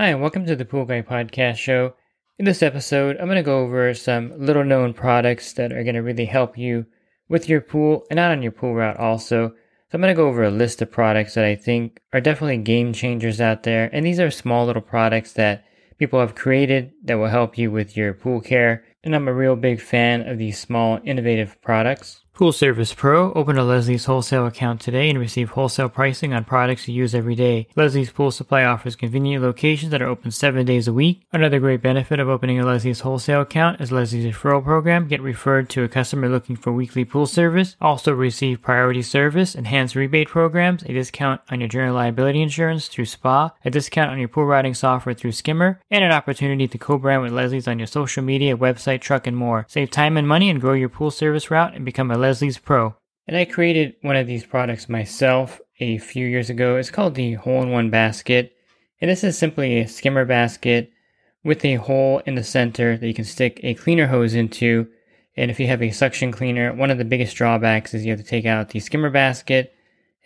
Hi, and welcome to the Pool Guy Podcast Show. In this episode, I'm going to go over some little known products that are going to really help you with your pool and out on your pool route also. So I'm going to go over a list of products that I think are definitely game changers out there. And these are small little products that people have created that will help you with your pool care. And I'm a real big fan of these small, innovative products. Pool Service Pro. Open a Leslie's wholesale account today and receive wholesale pricing on products you use every day. Leslie's Pool Supply offers convenient locations that are open seven days a week. Another great benefit of opening a Leslie's wholesale account is Leslie's referral program. Get referred to a customer looking for weekly pool service. Also receive priority service, enhanced rebate programs, a discount on your general liability insurance through SPA, a discount on your pool routing software through Skimmer, and an opportunity to co-brand with Leslie's on your social media, website, truck, and more. Save time and money and grow your pool service route and become a Leslie's Pro. And I created one of these products myself a few years ago. It's called the Hole in One Basket. And this is simply a skimmer basket with a hole in the center that you can stick a cleaner hose into. And if you have a suction cleaner, one of the biggest drawbacks is you have to take out the skimmer basket.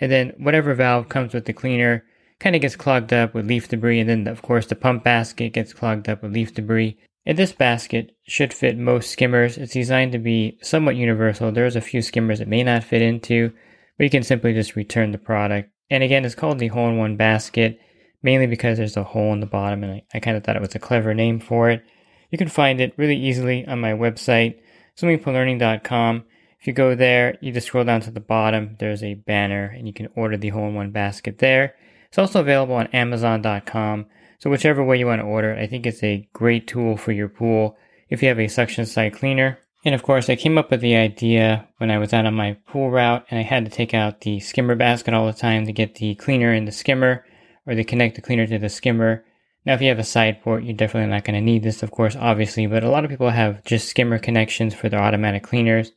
And then whatever valve comes with the cleaner kind of gets clogged up with leaf debris. And then, of course, the pump basket gets clogged up with leaf debris. And this basket should fit most skimmers. It's designed to be somewhat universal. There's a few skimmers it may not fit into, but you can simply just return the product. And again, it's called the hole in one basket, mainly because there's a hole in the bottom, and I, I kind of thought it was a clever name for it. You can find it really easily on my website, swimmingpoollearning.com. If you go there, you just scroll down to the bottom, there's a banner, and you can order the hole in one basket there. It's also available on Amazon.com. So whichever way you want to order it, I think it's a great tool for your pool if you have a suction side cleaner. And of course, I came up with the idea when I was out on my pool route and I had to take out the skimmer basket all the time to get the cleaner in the skimmer or to connect the cleaner to the skimmer. Now, if you have a side port, you're definitely not going to need this, of course, obviously, but a lot of people have just skimmer connections for their automatic cleaners,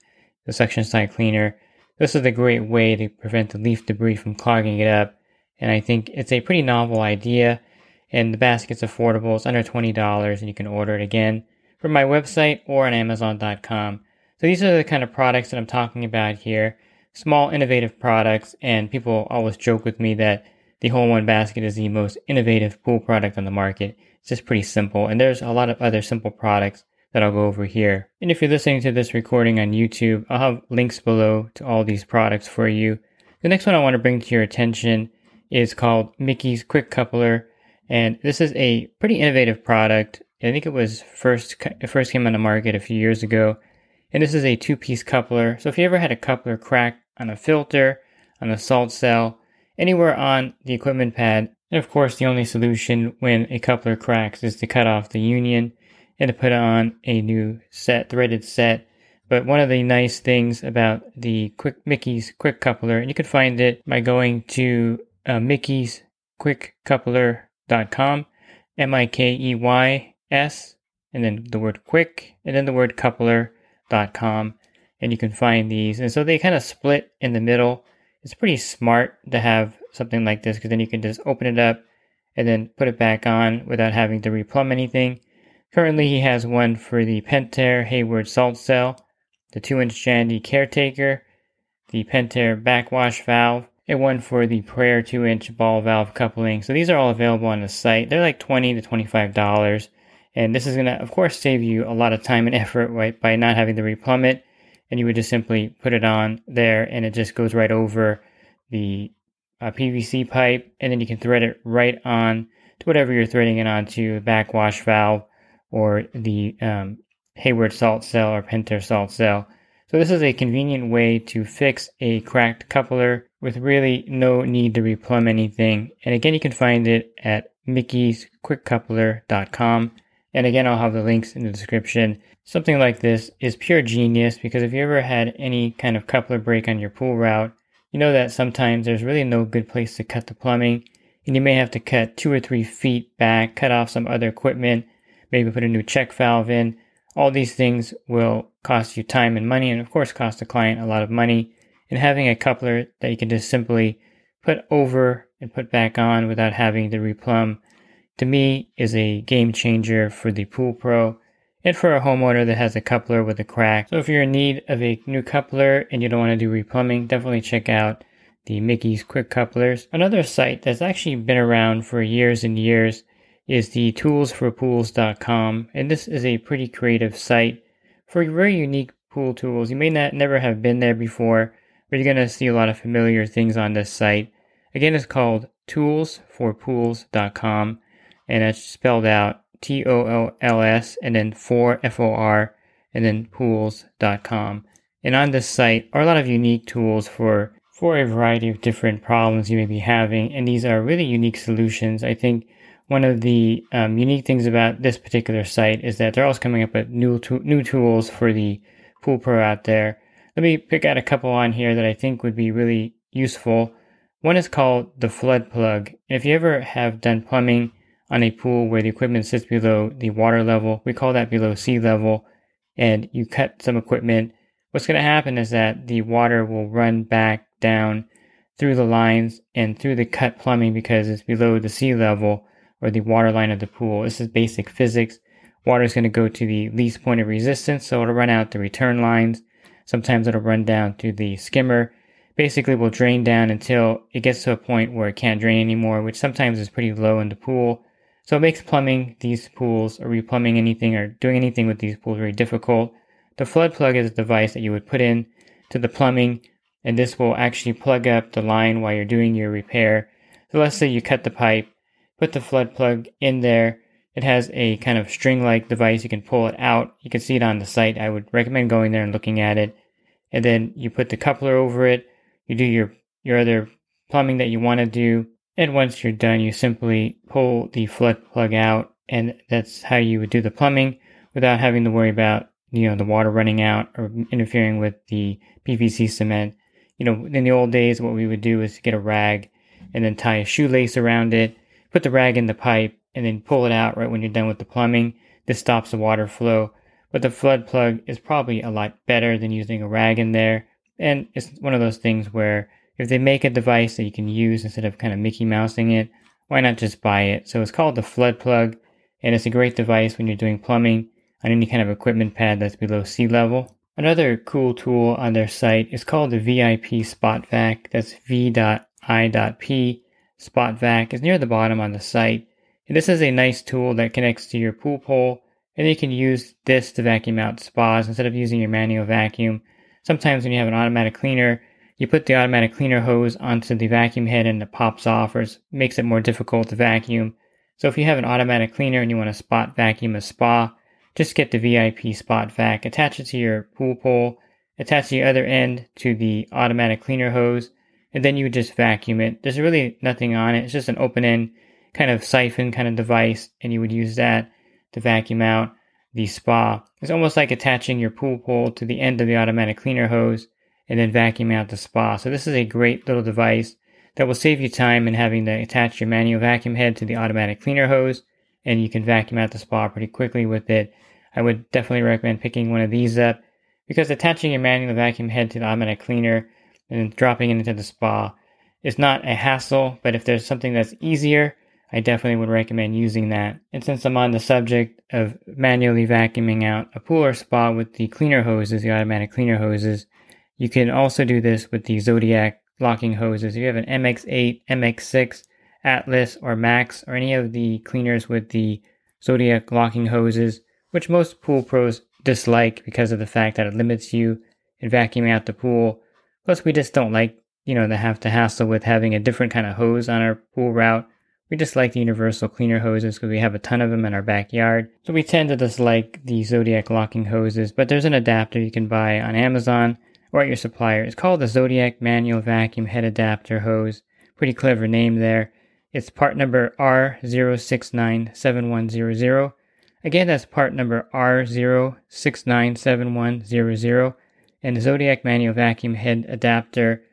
the suction side cleaner. This is a great way to prevent the leaf debris from clogging it up. And I think it's a pretty novel idea and the basket's affordable. It's under $20 and you can order it again from my website or on Amazon.com. So these are the kind of products that I'm talking about here. Small, innovative products, and people always joke with me that the Hole One Basket is the most innovative pool product on the market. It's just pretty simple, and there's a lot of other simple products that I'll go over here. And if you're listening to this recording on YouTube, I'll have links below to all these products for you. The next one I want to bring to your attention is called Mikey's Quick Coupler. And this is a pretty innovative product. I think it was first it first came on the market a few years ago. And this is a two-piece coupler. So if you ever had a coupler crack on a filter, on a salt cell, anywhere on the equipment pad, and of course the only solution when a coupler cracks is to cut off the union and to put on a new set, threaded set. But one of the nice things about the quick Mikey's quick coupler, and you can find it by going to uh, Mikey's quick coupler com, M I K E Y S, and then the word quick, and then the word coupler dot com, And you can find these. And so they kind of split in the middle. It's pretty smart to have something like this because then you can just open it up and then put it back on without having to replumb anything. Currently, he has one for the Pentair Hayward Salt Cell, the 2 inch Jandy Caretaker, the Pentair Backwash Valve, and one for the Praher 2 inch ball valve coupling. So these are all available on the site. They're like 20 to $25. And this is going to, of course, save you a lot of time and effort right, by not having to replumb it. And you would just simply put it on there and it just goes right over the uh, PVC pipe. And then you can thread it right on to whatever you're threading it onto, the backwash valve or the um, Hayward salt cell or Pentair salt cell. So this is a convenient way to fix a cracked coupler with really no need to replumb anything. And again, you can find it at mikeysquickcoupler.com. And again, I'll have the links in the description. Something like this is pure genius because if you ever had any kind of coupler break on your pool route, you know that sometimes there's really no good place to cut the plumbing, and you may have to cut two or three feet back, cut off some other equipment, maybe put a new check valve in. All these things will cost you time and money, and of course, cost the client a lot of money. And having a coupler that you can just simply put over and put back on without having to replumb to me is a game changer for the pool pro and for a homeowner that has a coupler with a crack. So if you're in need of a new coupler and you don't want to do replumbing, definitely check out the Mikey's Quick Couplers. Another site that's actually been around for years and years is the toolsforpools.com and this is a pretty creative site for very unique pool tools. You may not never have been there before, but you're going to see a lot of familiar things on this site. Again, it's called toolsforpools.com and it's spelled out T O O L S and then for F O R and then pools.com. And on this site are a lot of unique tools for for a variety of different problems you may be having, and these are really unique solutions. I think one of the um, unique things about this particular site is that they're always coming up with new to- new tools for the pool pro out there. Let me pick out a couple on here that I think would be really useful. One is called the flood plug. If you ever have done plumbing on a pool where the equipment sits below the water level. We call that below sea level. And you cut some equipment. What's going to happen is that the water will run back down through the lines and through the cut plumbing because it's below the sea level or the water line of the pool. This is basic physics. Water is going to go to the least point of resistance, so it'll run out the return lines. Sometimes it'll run down to the skimmer. Basically, will drain down until it gets to a point where it can't drain anymore, which sometimes is pretty low in the pool. So it makes plumbing these pools or replumbing anything or doing anything with these pools very difficult. The flood plug is a device that you would put in to the plumbing and this will actually plug up the line while you're doing your repair. So let's say you cut the pipe, put the flood plug in there. It has a kind of string like device. You can pull it out. You can see it on the site. I would recommend going there and looking at it. And then you put the coupler over it. You do your, your other plumbing that you want to do. And once you're done, you simply pull the flood plug out, and that's how you would do the plumbing without having to worry about you know the water running out or interfering with the PVC cement. You know, in the old days, what we would do is get a rag and then tie a shoelace around it, put the rag in the pipe, and then pull it out right when you're done with the plumbing. This stops the water flow. But the flood plug is probably a lot better than using a rag in there. And it's one of those things where if they make a device that you can use instead of kind of Mickey Mousing it, why not just buy it? So it's called the Flood Plug, and it's a great device when you're doing plumbing on any kind of equipment pad that's below sea level. Another cool tool on their site is called the VIP Spot Vac. That's v.i.p. Spot Vac is near the bottom on the site. And this is a nice tool that connects to your pool pole, and you can use this to vacuum out spas instead of using your manual vacuum. Sometimes when you have an automatic cleaner, you put the automatic cleaner hose onto the vacuum head and it pops off or makes it more difficult to vacuum. So if you have an automatic cleaner and you want to spot vacuum a spa, just get the VIP spot vac, attach it to your pool pole, attach the other end to the automatic cleaner hose, and then you would just vacuum it. There's really nothing on it. It's just an open end kind of siphon kind of device, and you would use that to vacuum out the spa. It's almost like attaching your pool pole to the end of the automatic cleaner hose and then vacuum out the spa. So this is a great little device that will save you time in having to attach your manual vacuum head to the automatic cleaner hose and you can vacuum out the spa pretty quickly with it. I would definitely recommend picking one of these up because attaching your manual vacuum head to the automatic cleaner and dropping it into the spa is not a hassle, but if there's something that's easier, I definitely would recommend using that. And since I'm on the subject of manually vacuuming out a pool or spa with the cleaner hoses, the automatic cleaner hoses, you can also do this with the Zodiac locking hoses. If you have an MX8, MX6, Atlas, or Max, or any of the cleaners with the Zodiac locking hoses, which most pool pros dislike because of the fact that it limits you in vacuuming out the pool. Plus, we just don't like, you know, to have to hassle with having a different kind of hose on our pool route. We just like the universal cleaner hoses because we have a ton of them in our backyard. So we tend to dislike the Zodiac locking hoses, but there's an adapter you can buy on Amazon or at your supplier. It's called the Zodiac Manual Vacuum Head Adapter Hose. Pretty clever name there. It's part number R0697100. Again, that's part number R0697100, and the Zodiac manual vacuum head adapter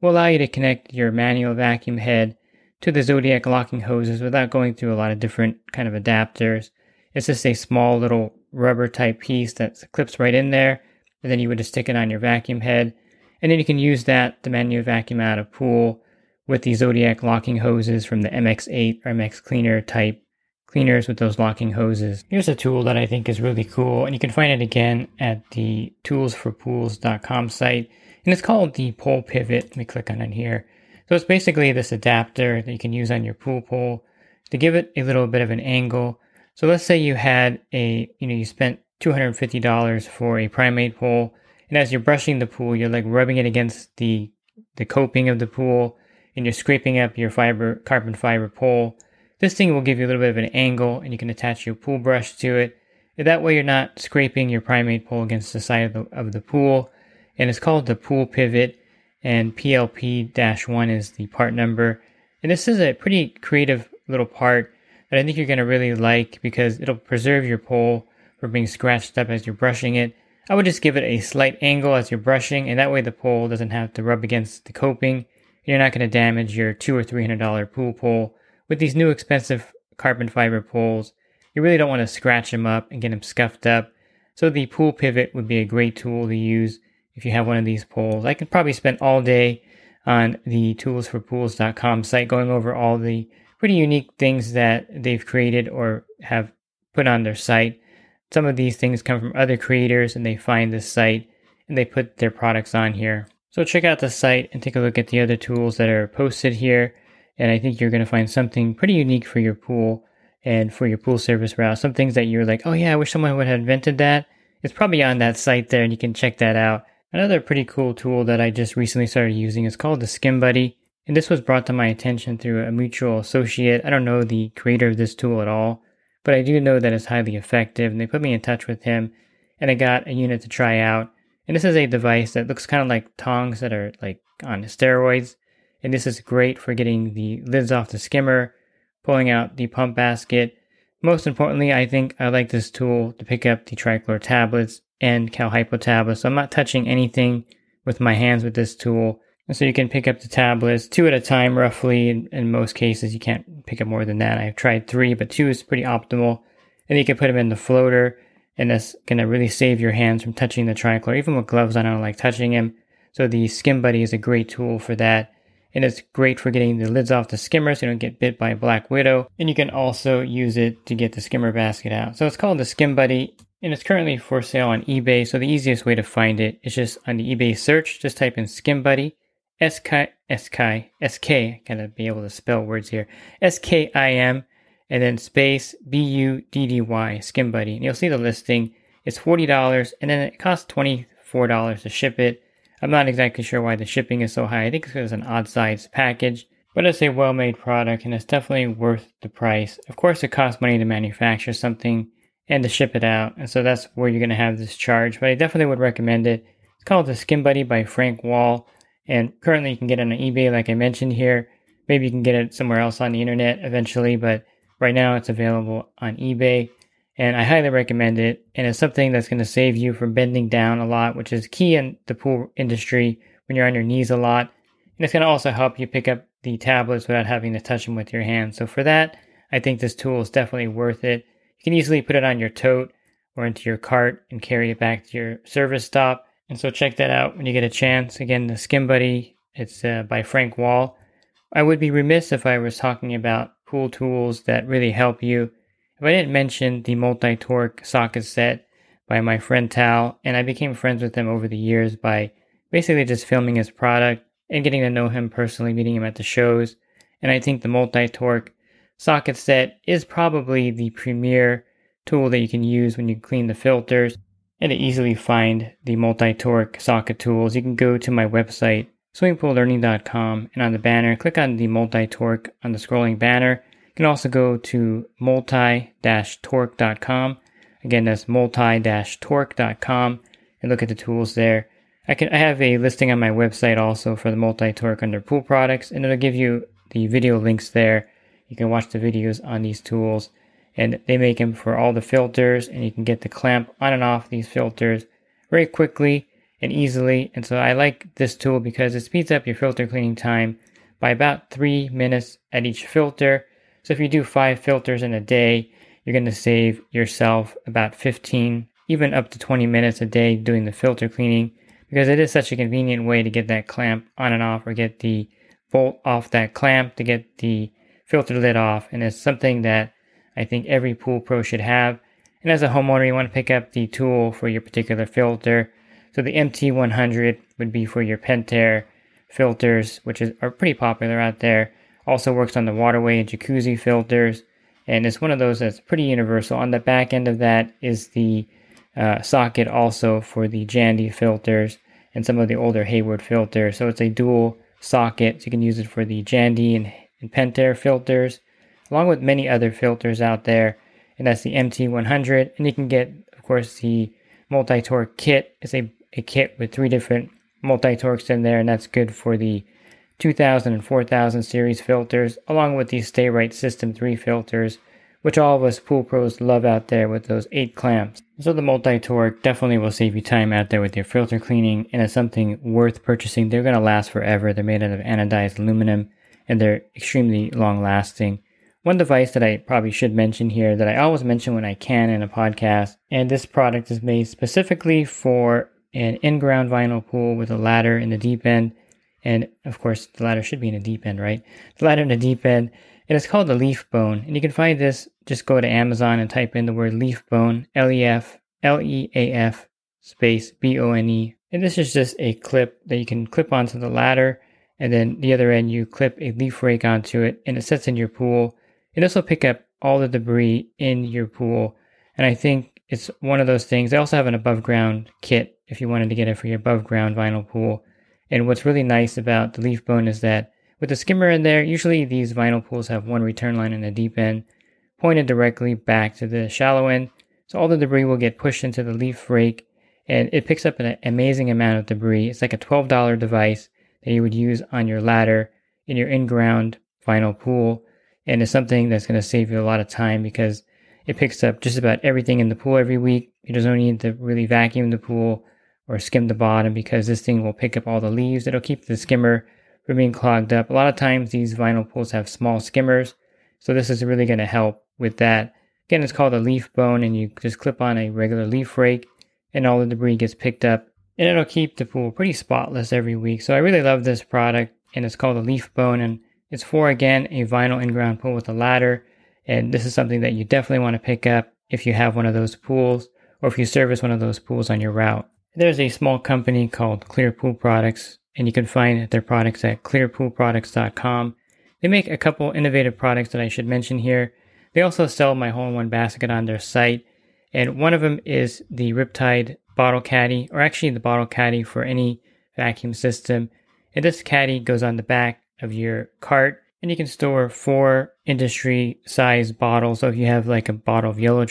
will allow you to connect your manual vacuum head to the Zodiac locking hoses without going through a lot of different kind of adapters. It's just a small little rubber type piece that clips right in there, and then you would just stick it on your vacuum head, and then you can use that to manual vacuum out a pool with the Zodiac locking hoses from the MX8 or MX Cleaner type cleaners with those locking hoses. Here's a tool that I think is really cool, and you can find it again at the toolsforpools.com site, and it's called the pole pivot. Let me click on it here. So it's basically this adapter that you can use on your pool pole to give it a little bit of an angle. So let's say you had a, you know, you spent $250 for a primate pole, and as you're brushing the pool, you're like rubbing it against the the coping of the pool, and you're scraping up your fiber carbon fiber pole this thing will give you a little bit of an angle and you can attach your pool brush to it. That way you're not scraping your primate pole against the side of the, of the pool. And it's called the pool pivot and PLP-1 is the part number. And this is a pretty creative little part that I think you're going to really like because it'll preserve your pole from being scratched up as you're brushing it. I would just give it a slight angle as you're brushing, and that way the pole doesn't have to rub against the coping. You're not going to damage your two or three hundred dollar pool pole with these new expensive carbon fiber poles, you really don't want to scratch them up and get them scuffed up. So the pool pivot would be a great tool to use if you have one of these poles. I could probably spend all day on the toolsforpools.com site going over all the pretty unique things that they've created or have put on their site. Some of these things come from other creators and they find this site and they put their products on here. So check out the site and take a look at the other tools that are posted here and I think you're going to find something pretty unique for your pool and for your pool service route. Some things that you're like, oh yeah, I wish someone would have invented that. It's probably on that site there and you can check that out. Another pretty cool tool that I just recently started using is called the Skim Buddy. And this was brought to my attention through a mutual associate. I don't know the creator of this tool at all, but I do know that it's highly effective. And they put me in touch with him and I got a unit to try out. And this is a device that looks kind of like tongs that are like on steroids and this is great for getting the lids off the skimmer, pulling out the pump basket. Most importantly, I think I like this tool to pick up the trichlor tablets and cal hypo tablets. So I'm not touching anything with my hands with this tool. And so you can pick up the tablets two at a time roughly. In, in most cases, you can't pick up more than that. I've tried three, but two is pretty optimal. And you can put them in the floater and that's going to really save your hands from touching the trichlor. Even with gloves I don't like touching them. So the Skim Buddy is a great tool for that and it's great for getting the lids off the skimmer so you don't get bit by a black widow. And you can also use it to get the skimmer basket out. So it's called the Skim Buddy and it's currently for sale on eBay. So the easiest way to find it is just on the eBay search, just type in Skim Buddy, S K S K S K. Gotta be able to spell words here. S K I M, and then space B U D D Y Skim Buddy. And you'll see the listing. It's forty dollars, and then it costs twenty four dollars to ship it. I'm not exactly sure why the shipping is so high. I think it's because it's an odd sized package, but it's a well made product and it's definitely worth the price. Of course, it costs money to manufacture something and to ship it out, and so that's where you're going to have this charge, but I definitely would recommend it. It's called the Skim Buddy by Frank Wall, and currently you can get it on eBay, like I mentioned here. Maybe you can get it somewhere else on the internet eventually, but right now it's available on eBay and I highly recommend it. And it's something that's going to save you from bending down a lot, which is key in the pool industry when you're on your knees a lot. And it's going to also help you pick up the tablets without having to touch them with your hands. So for that, I think this tool is definitely worth it. You can easily put it on your tote or into your cart and carry it back to your service stop. And so check that out when you get a chance. Again, the Skim Buddy, it's uh, by Frank Wall. I would be remiss if I was talking about pool tools that really help you if I didn't mention the multi-torque socket set by my friend Tal, and I became friends with him over the years by basically just filming his product and getting to know him personally, meeting him at the shows. And I think the multi-torque socket set is probably the premier tool that you can use when you clean the filters. And to easily find the multi-torque socket tools, you can go to my website, swimmingpoollearning.com, and on the banner, click on the multi-torque on the scrolling banner can also go to multi-torque.com. Again, that's multi-torque.com and look at the tools there. I can I have a listing on my website also for the multi-torque under pool products, and it'll give you the video links there. You can watch the videos on these tools. and they make them for all the filters, and you can get the clamp on and off these filters very quickly and easily. And so I like this tool because it speeds up your filter cleaning time by about three minutes at each filter. So if you do five filters in a day, you're going to save yourself about 15, even up to 20 minutes a day doing the filter cleaning because it is such a convenient way to get that clamp on and off or get the bolt off that clamp to get the filter lid off. And it's something that I think every pool pro should have. And as a homeowner, you want to pick up the tool for your particular filter. So the MT100 would be for your Pentair filters, which is, are pretty popular out there. Also works on the waterway and jacuzzi filters. And it's one of those that's pretty universal. On the back end of that is the uh, socket also for the Jandy filters and some of the older Hayward filters. So it's a dual socket. So you can use it for the Jandy and, and Pentair filters, along with many other filters out there. And that's the MT100. And you can get, of course, the multi-torque kit. It's a, a kit with three different multi-torques in there, and that's good for the 2000 and 4000 series filters, along with the Sta-Rite System 3 filters, which all of us pool pros love out there with those 8 clamps. So the multi-torque definitely will save you time out there with your filter cleaning, and it's something worth purchasing. They're going to last forever. They're made out of anodized aluminum, and they're extremely long-lasting. One device that I probably should mention here that I always mention when I can in a podcast, and this product is made specifically for an in-ground vinyl pool with a ladder in the deep end. And of course, the ladder should be in the deep end, right? The ladder in the deep end. And it's called the leaf bone. And you can find this, just go to Amazon and type in the word leaf bone, L E F, L E A F, space B O N E. And this is just a clip that you can clip onto the ladder. And then the other end, you clip a leaf rake onto it and it sits in your pool. This will pick up all the debris in your pool. And I think it's one of those things. They also have an above ground kit if you wanted to get it for your above ground vinyl pool. And what's really nice about the leaf bone is that with the skimmer in there, usually these vinyl pools have one return line in the deep end pointed directly back to the shallow end. So all the debris will get pushed into the leaf rake and it picks up an amazing amount of debris. It's like a $12 device that you would use on your ladder in your in-ground vinyl pool. And it's something that's going to save you a lot of time because it picks up just about everything in the pool every week. You don't need to really vacuum the pool or skim the bottom because this thing will pick up all the leaves. It'll keep the skimmer from being clogged up. A lot of times these vinyl pools have small skimmers, so this is really going to help with that. Again, it's called a leaf bone, and you just clip on a regular leaf rake, and all the debris gets picked up, and it'll keep the pool pretty spotless every week. So I really love this product, and it's called a leaf bone, and it's for again a vinyl in-ground pool with a ladder, and this is something that you definitely want to pick up if you have one of those pools, or if you service one of those pools on your route. There's a small company called Clear Pool Products, and you can find their products at clearpoolproducts.com. They make a couple innovative products that I should mention here. They also sell my hole in one basket on their site, and one of them is the Riptide bottle caddy, or actually the bottle caddy for any vacuum system. And this caddy goes on the back of your cart, and you can store four industry size bottles. So if you have like a bottle of Yellow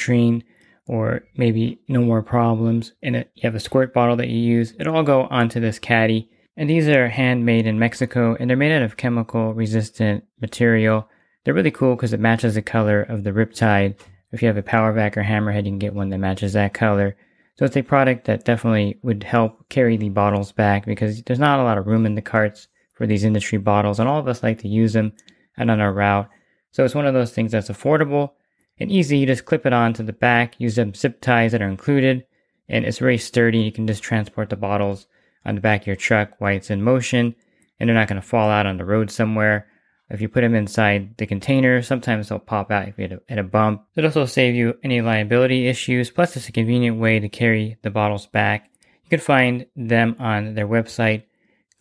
or maybe no more problems, and it, you have a squirt bottle that you use, it'll all go onto this caddy. And these are handmade in Mexico, and they're made out of chemical resistant material. They're really cool because it matches the color of the Riptide. If you have a power vac or hammerhead, you can get one that matches that color. So it's a product that definitely would help carry the bottles back because there's not a lot of room in the carts for these industry bottles, and all of us like to use them out on our route. So it's one of those things that's affordable and easy. You just clip it onto the back, use the zip ties that are included, and it's very sturdy. You can just transport the bottles on the back of your truck while it's in motion, and they're not going to fall out on the road somewhere. If you put them inside the container, sometimes they'll pop out if you hit a, hit a bump. It'll also save you any liability issues, plus it's a convenient way to carry the bottles back. You can find them on their website,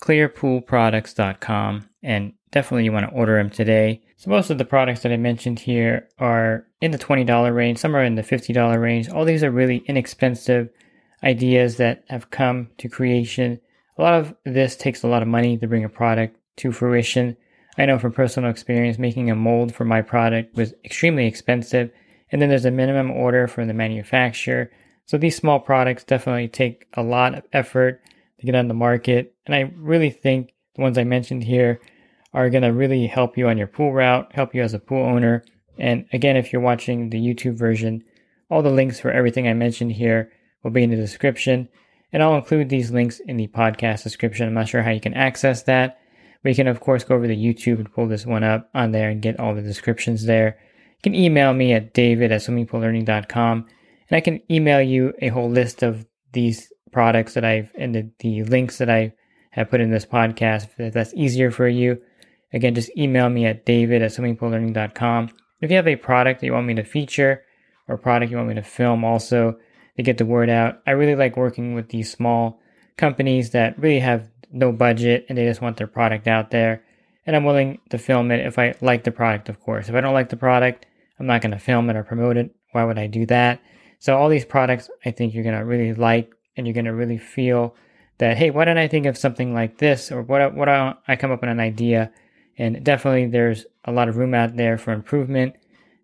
clearpoolproducts.com, and definitely you want to order them today. So most of the products that I mentioned here are in the $20 range, some are in the $50 range. All these are really inexpensive ideas that have come to creation. A lot of this takes a lot of money to bring a product to fruition. I know from personal experience, making a mold for my product was extremely expensive. And then there's a minimum order from the manufacturer. So these small products definitely take a lot of effort to get on the market. And I really think the ones I mentioned here are going to really help you on your pool route, help you as a pool owner, And again, if you're watching the YouTube version, all the links for everything I mentioned here will be in the description. And I'll include these links in the podcast description. I'm not sure how you can access that. You can, of course, go over to YouTube and pull this one up on there and get all the descriptions there. You can email me at david at swimmingpoollearning.com and I can email you a whole list of these products that I've and the, the links that I have put in this podcast if that's easier for you. Again, just email me at david at swimmingpoollearning.com. If you have a product that you want me to feature or a product you want me to film also to get the word out, I really like working with these small companies that really have no budget and they just want their product out there. And I'm willing to film it if I like the product, of course. If I don't like the product, I'm not going to film it or promote it. Why would I do that? So, all these products I think you're going to really like and you're going to really feel that, hey, why didn't I think of something like this? Or what, what I, come up with an idea. And definitely there's a lot of room out there for improvement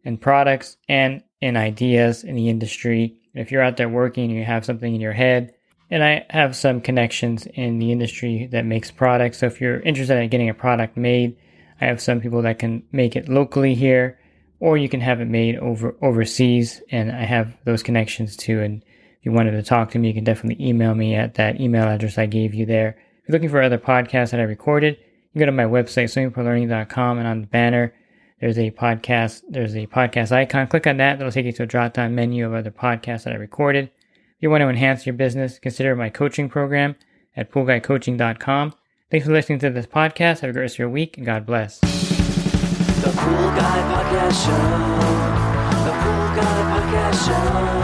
in products and in ideas in the industry. If you're out there working you have something in your head, and I have some connections in the industry that makes products. So if you're interested in getting a product made, I have some people that can make it locally here, or you can have it made over overseas, and I have those connections too. And you wanted to talk to me, you can definitely email me at that email address I gave you there. If you're looking for other podcasts that I recorded, you can go to my website, swimmingpoollearning.com, and on the banner, there's a podcast, there's a podcast icon. Click on that. That'll take you to a drop down menu of other podcasts that I recorded. If you want to enhance your business, consider my coaching program at poolguycoaching.com. Thanks for listening to this podcast. Have a great rest of your week, and God bless. The Pool Guy Podcast Show. The Pool Guy Podcast Show.